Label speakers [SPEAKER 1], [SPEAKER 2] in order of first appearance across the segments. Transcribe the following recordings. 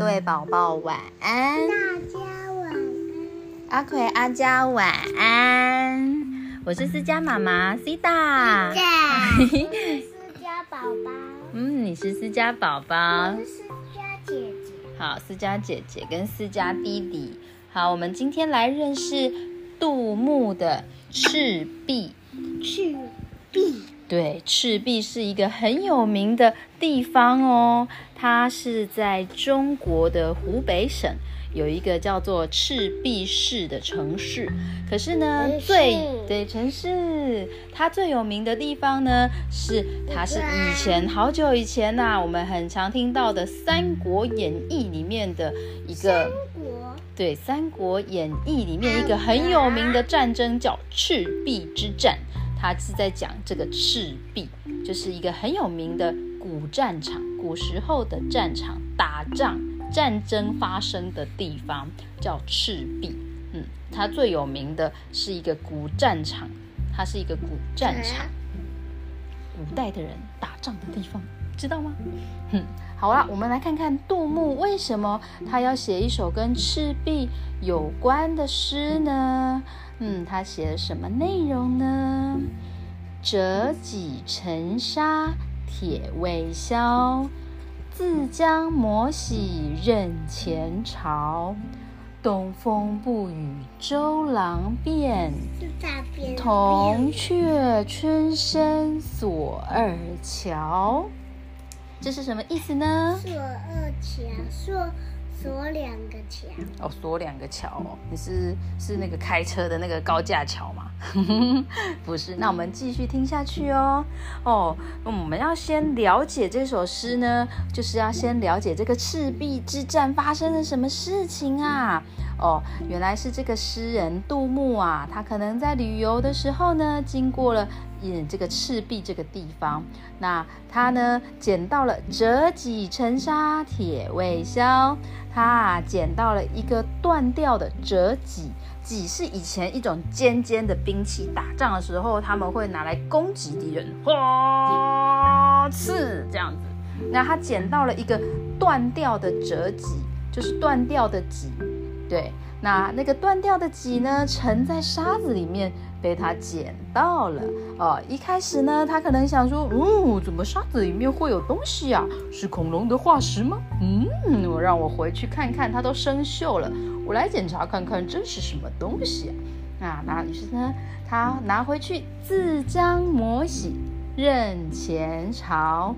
[SPEAKER 1] 各位宝宝晚安，
[SPEAKER 2] 大家晚安。
[SPEAKER 1] 阿奎阿佳晚安，我是思佳妈妈大。
[SPEAKER 2] 对，我是思佳宝宝，
[SPEAKER 1] 嗯，你是思佳宝宝
[SPEAKER 2] 我，是思佳姐姐。
[SPEAKER 1] 好，思佳姐姐跟思佳弟弟。好，我们今天来认识杜牧的赤壁。
[SPEAKER 2] 赤壁，
[SPEAKER 1] 对，赤壁是一个很有名的地方哦，它是在中国的湖北省。有一个叫做赤壁市的城市，可是呢，最对城市，它最有名的地方呢，是它是以前好久以前呐、我们很常听到的《三国演义》里面的一个
[SPEAKER 2] 国？
[SPEAKER 1] 对，《三国演义》里面一个很有名的战争叫赤壁之战，它是在讲这个赤壁，就是一个很有名的古战场，古时候的战场，打仗、战争发生的地方叫赤壁。嗯，它最有名的是一个古战场，它是一个古战场，古代的人打仗的地方，知道吗？哼，好了，我们来看看杜牧为什么他要写一首跟赤壁有关的诗呢？嗯，他写了什么内容呢？折戟沉沙铁未销，自将磨洗认前朝。东风不与周郎便，铜雀春深锁二乔。这是什么意思呢？
[SPEAKER 2] 锁二桥，锁锁两个桥。
[SPEAKER 1] 哦，锁两个桥哦，你是是那个开车的那个高架桥吗？不是，那我们继续听下去哦。哦，我们要先了解这首诗呢，就是要先了解这个赤壁之战发生了什么事情啊？哦，原来是这个诗人杜牧啊，他可能在旅游的时候呢，经过了嗯这个赤壁这个地方，那他呢捡到了折戟沉沙铁未销，他啊捡到了一个断掉的折戟。戟是以前一种尖尖的兵器，打仗的时候他们会拿来攻击敌人，哗刺这样子。那他捡到了一个断掉的折戟，就是断掉的戟。对，那那个断掉的戟呢，沉在沙子里面，被他捡到了。哦，一开始呢，他可能想说，哦，怎么沙子里面会有东西啊？是恐龙的化石吗？嗯，我让我回去看看，它都生锈了，我来检查看看这是什么东西啊？啊，那于是呢，他拿回去自将磨洗认前朝，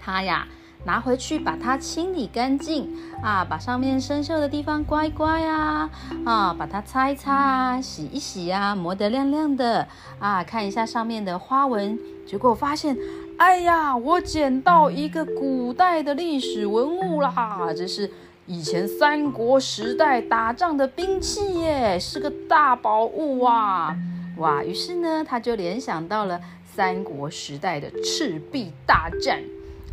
[SPEAKER 1] 他呀。拿回去把它清理干净啊，把上面生锈的地方刮一刮呀，啊，把它擦一擦啊，洗一洗啊，磨得亮亮的啊，看一下上面的花纹，结果发现，哎呀，我捡到一个古代的历史文物啦，这是以前三国时代打仗的兵器耶，是个大宝物啊！哇，于是呢，他就联想到了三国时代的赤壁大战。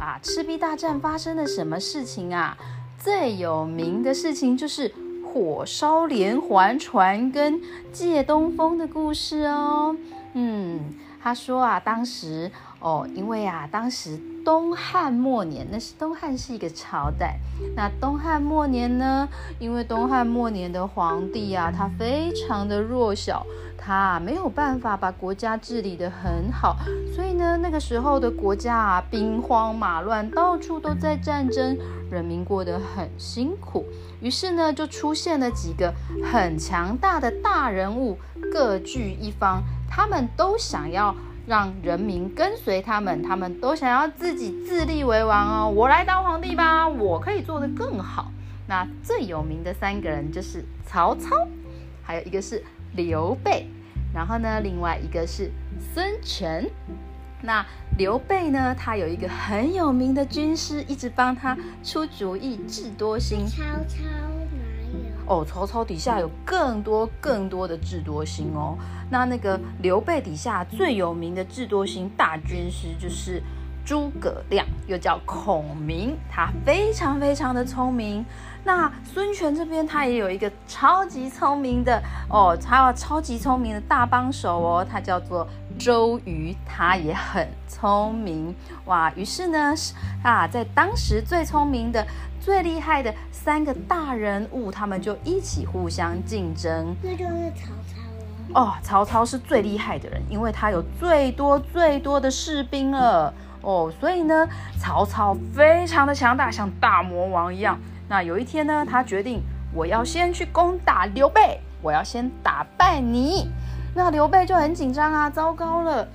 [SPEAKER 1] 啊，赤壁大战发生了什么事情啊？最有名的事情就是火烧连环船跟借东风的故事哦。嗯，他说啊，当时哦，因为啊，当时东汉末年，那是东汉是一个朝代。那东汉末年呢，因为东汉末年的皇帝啊，他非常的弱小。他没有办法把国家治理得很好，所以呢，那个时候的国家啊，兵荒马乱，到处都在战争，人民过得很辛苦。于是呢，就出现了几个很强大的大人物，各据一方，他们都想要让人民跟随他们，他们都想要自己自立为王哦，我来当皇帝吧，我可以做得更好。那最有名的三个人就是曹操，还有一个是。刘备，然后呢，另外一个是孙权。那刘备呢，他有一个很有名的军师，一直帮他出主意，智多星。
[SPEAKER 2] 曹操哪有？
[SPEAKER 1] 哦，曹操底下有更多更多的智多星哦。那那个刘备底下最有名的智多星大军师就是诸葛亮，又叫孔明，他非常非常的聪明。那孙权这边他也有一个超级聪明的哦，他有超级聪明的大帮手哦，他叫做周瑜，他也很聪明哇。于是呢，啊，在当时最聪明的、最厉害的三个大人物，他们就一起互相竞争。
[SPEAKER 2] 那就是曹操。
[SPEAKER 1] 哦，曹操是最厉害的人，因为他有最多最多的士兵了。哦，所以呢，曹操非常的强大，像大魔王一样。那有一天呢，他决定我要先去攻打刘备，我要先打败你。那刘备就很紧张啊，糟糕了，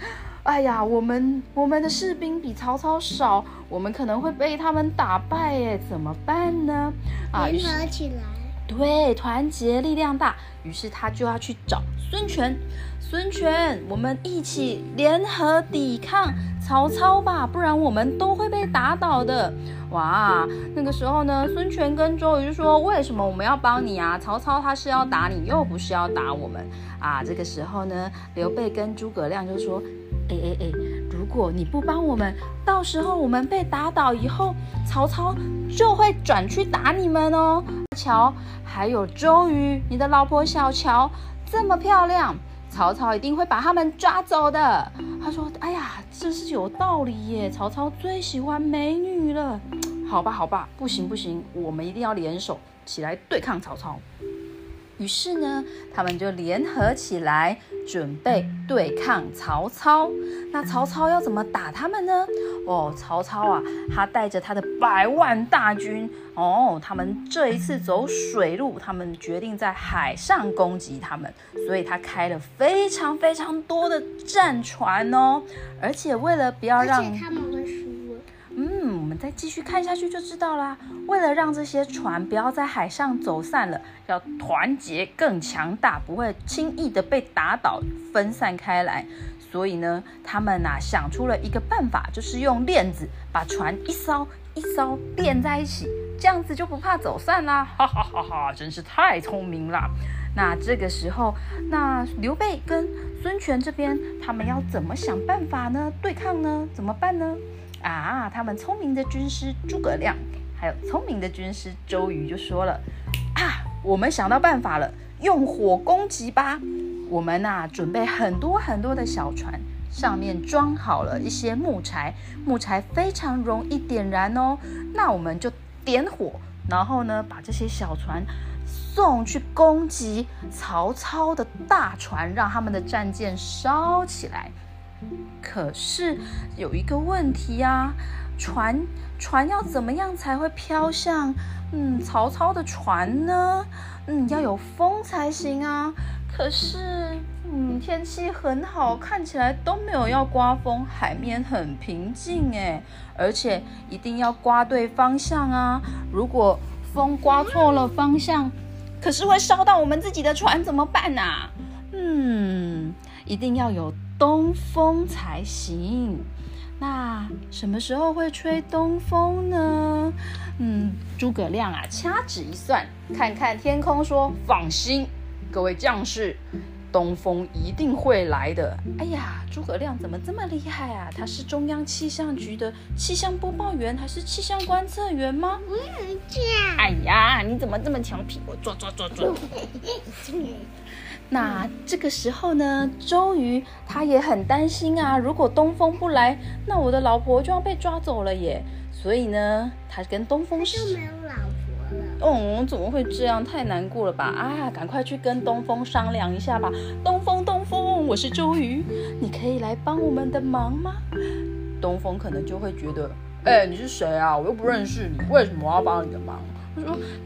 [SPEAKER 1] 哎呀，我们我们的士兵比曹操少，我们可能会被他们打败耶，怎么办呢？
[SPEAKER 2] 啊，联合起来，
[SPEAKER 1] 对，团结力量大，于是他就要去找孙权。孙权，我们一起联合抵抗曹操吧，不然我们都会被打倒的。哇，那个时候呢，孙权跟周瑜说：“为什么我们要帮你啊？曹操他是要打你，又不是要打我们啊。”这个时候呢，刘备跟诸葛亮就说：“哎哎哎，如果你不帮我们，到时候我们被打倒以后，曹操就会转去打你们哦。”乔，还有周瑜，你的老婆小乔这么漂亮。曹操一定会把他们抓走的。他说：“哎呀，这是有道理耶！曹操最喜欢美女了。好吧，好吧，不行不行，我们一定要联手起来对抗曹操。”于是呢，他们就联合起来，准备对抗曹操。那曹操要怎么打他们呢？哦，曹操啊，他带着他的百万大军，哦，他们这一次走水路，他们决定在海上攻击他们，所以他开了非常非常多的战船哦，而且为了不要让。再继续看下去就知道啦。为了让这些船不要在海上走散了，要团结更强大，不会轻易的被打倒、分散开来，所以呢，他们呐想出了一个办法，就是用链子把船一艘一艘连在一起，这样子就不怕走散啦！哈哈哈哈，真是太聪明了。那这个时候，那刘备跟孙权这边，他们要怎么想办法呢？对抗呢？怎么办呢？啊，他们聪明的军师诸葛亮，还有聪明的军师周瑜就说了：“啊，我们想到办法了，用火攻击吧！我们呐，准备很多很多的小船，上面装好了一些木柴，木柴非常容易点燃哦。那我们就点火，然后呢，把这些小船送去攻击曹操的大船，让他们的战舰烧起来。”可是有一个问题呀，船船要怎么样才会飘向嗯曹操的船呢？嗯，要有风才行啊。可是嗯天气很好，看起来都没有要刮风，海面很平静哎，而且一定要刮对方向啊。如果风刮错了方向，可是会烧到我们自己的船，怎么办啊？嗯，一定要有。东风才行。那什么时候会吹东风呢？嗯，诸葛亮啊，掐指一算，看看天空，说：“放心，各位将士，东风一定会来的。”哎呀，诸葛亮怎么这么厉害啊？他是中央气象局的气象播报员，还是气象观测员吗？
[SPEAKER 2] 我也这样。
[SPEAKER 1] 哎呀，你怎么这么调皮？我抓抓抓抓。那这个时候呢，周瑜他也很担心啊，如果东风不来，那我的老婆就要被抓走了耶。所以呢，他跟东风
[SPEAKER 2] 就没有老婆了。
[SPEAKER 1] 哦，怎么会这样？太难过了吧？啊，赶快去跟东风商量一下吧。东风，东风，我是周瑜，你可以来帮我们的忙吗？东风可能就会觉得，哎，你是谁啊？我又不认识你，为什么我要帮你的忙？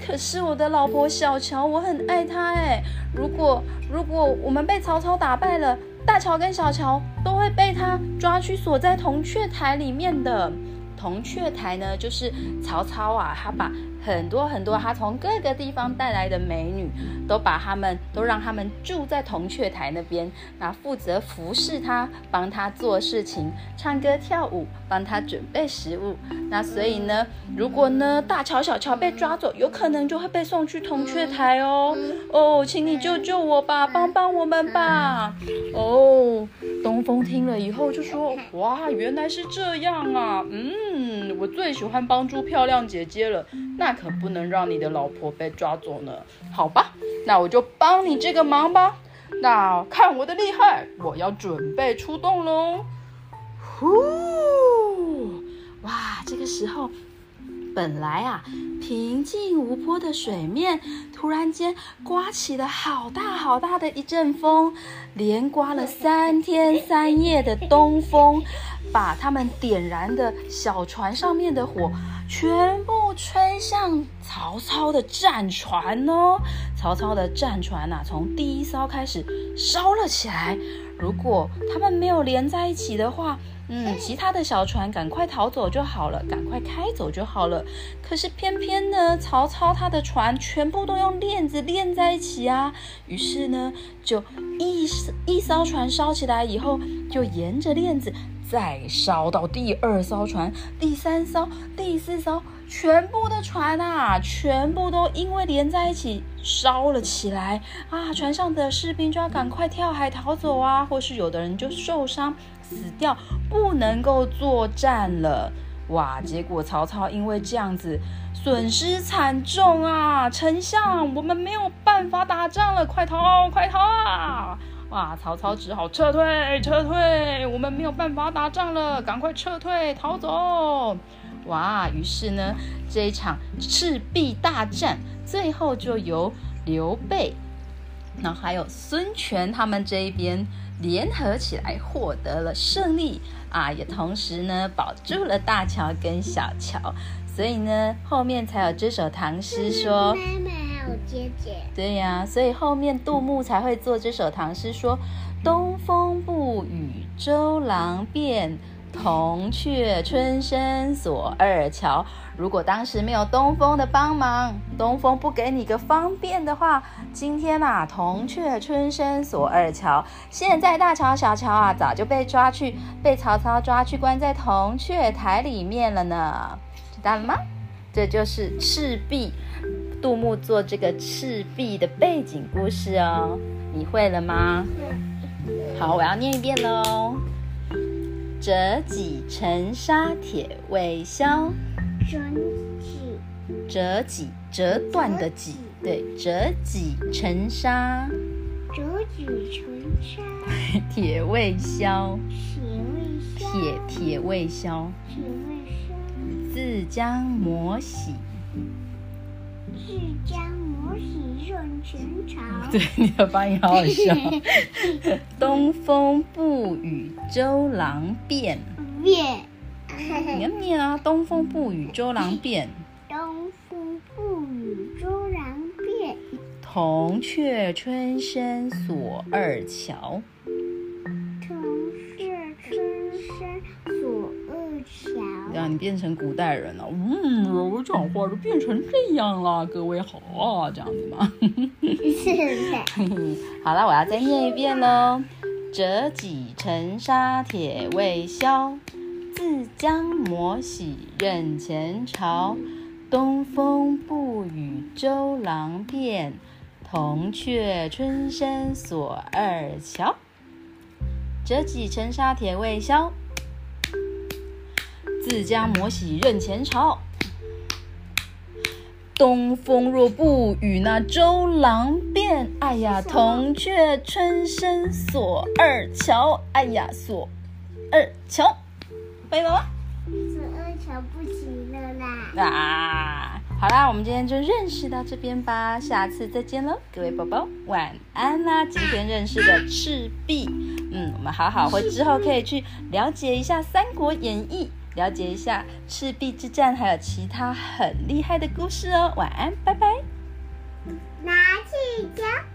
[SPEAKER 1] 可是我的老婆小乔，我很爱她哎。如果如果我们被曹操打败了，大乔跟小乔都会被他抓去锁在铜雀台里面的。铜雀台呢，就是曹操啊，他把。很多很多，他从各个地方带来的美女，都把他们都让他们住在铜雀台那边，那负责服侍他，帮他做事情，唱歌跳舞，帮他准备食物。那所以呢，如果呢大乔小乔被抓走，有可能就会被送去铜雀台哦。哦，请你救救我吧，帮帮我们吧。哦，东风听了以后就说：哇，原来是这样啊。嗯，我最喜欢帮助漂亮姐姐了。那。可不能让你的老婆被抓走呢，好吧，那我就帮你这个忙吧。那看我的厉害，我要准备出动喽！呼！哇，这个时候，本来啊平静无波的水面，突然间刮起了好大好大的一阵风，连刮了三天三夜的东风，把他们点燃的小船上面的火全部吹向曹操的战船哦。曹操的战船呐，从第一艘开始烧了起来。如果他们没有连在一起的话，嗯，其他的小船赶快逃走就好了，赶快开走就好了。可是偏偏呢，曹操他的船全部都用链子链在一起啊。于是呢，就一一艘船烧起来以后，就沿着链子再烧到第二艘船、第三艘、第四艘，全部的船啊，全部都因为连在一起烧了起来啊。船上的士兵就要赶快跳海逃走啊，或是有的人就受伤。死掉，不能够作战了，哇！结果曹操因为这样子损失惨重啊！丞相，我们没有办法打仗了，快逃，快逃啊！哇！曹操只好撤退，撤退，我们没有办法打仗了，赶快撤退，逃走！哇！于是呢，这一场赤壁大战最后就由刘备，然后还有孙权他们这一边。联合起来获得了胜利啊，也同时呢保住了大乔跟小乔，所以呢后面才有这首唐诗说
[SPEAKER 2] 妹妹还有姐姐。
[SPEAKER 1] 对呀，所以后面杜牧才会做这首唐诗说：东风不与周郎便。铜雀春深锁二乔。如果当时没有东风的帮忙，东风不给你个方便的话，今天呐，铜雀春深锁二乔，现在大乔小乔啊，早就被抓去，被曹操抓去关在铜雀台里面了呢。知道了吗？这就是赤壁，杜牧做这个赤壁的背景故事哦。你会了吗？好，我要念一遍喽。折戟沉沙铁未销，
[SPEAKER 2] 折戟，
[SPEAKER 1] 折戟折断的戟，对，折戟沉沙，
[SPEAKER 2] 折戟沉沙，
[SPEAKER 1] 铁未销，
[SPEAKER 2] 铁未销，
[SPEAKER 1] 铁铁未销，
[SPEAKER 2] 铁未销，
[SPEAKER 1] 自将磨洗，
[SPEAKER 2] 自将磨洗润前朝。
[SPEAKER 1] 对，你的发音好好笑。东风不与周郎便，
[SPEAKER 2] 便，
[SPEAKER 1] 你要念啊！东风不与周郎便，
[SPEAKER 2] 东风不与周郎便，
[SPEAKER 1] 铜雀春深锁二乔。让你变成古代人了，嗯，我讲话都变成这样了。各位好啊，这样子吗？
[SPEAKER 2] 是的。
[SPEAKER 1] 好了，我要再念一遍喽。折戟沉沙铁未销，自将磨洗认前朝。东风不与周郎便，铜雀春深锁二乔。折戟沉沙铁未销。自将磨洗认前朝。东风若不与那周郎便，哎呀，铜雀春深锁二乔。哎呀，锁二乔，背了吗？
[SPEAKER 2] 锁二乔不行了啦。
[SPEAKER 1] 啊，好啦，我们今天就认识到这边吧，下次再见喽，各位宝宝，晚安啦！今天认识的赤壁，嗯，我们好好会之后可以去了解一下《三国演义》。了解一下赤壁之战，还有其他很厉害的故事哦。晚安，拜拜。
[SPEAKER 2] 拿去讲。